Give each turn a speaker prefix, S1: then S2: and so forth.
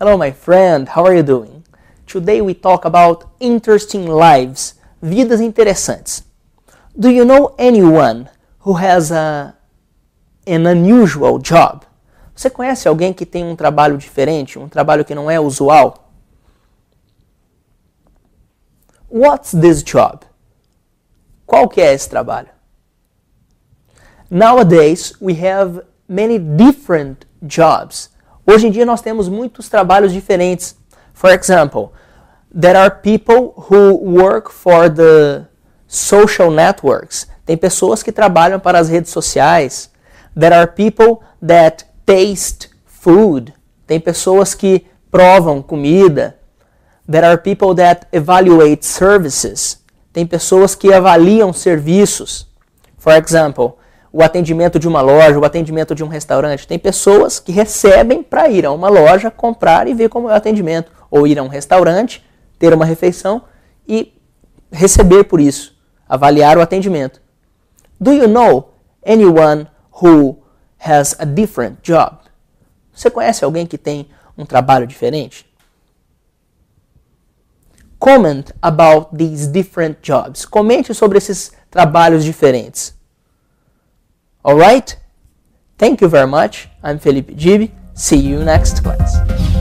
S1: Hello, my friend. How are you doing? Today we talk about interesting lives, vidas interessantes. Do you know anyone who has a, an unusual job? Você conhece alguém que tem um trabalho diferente, um trabalho que não é usual? What's this job? Qual que é esse trabalho? Nowadays we have many different jobs. Hoje em dia nós temos muitos trabalhos diferentes. For example, there are people who work for the social networks. Tem pessoas que trabalham para as redes sociais. There are people that taste food. Tem pessoas que provam comida. There are people that evaluate services. Tem pessoas que avaliam serviços. For example, o atendimento de uma loja, o atendimento de um restaurante. Tem pessoas que recebem para ir a uma loja, comprar e ver como é o atendimento. Ou ir a um restaurante, ter uma refeição e receber por isso, avaliar o atendimento. Do you know anyone who has a different job? Você conhece alguém que tem um trabalho diferente? Comment about these different jobs. Comente sobre esses trabalhos diferentes. Alright? Thank you very much. I'm Felipe Gibi. See you next class.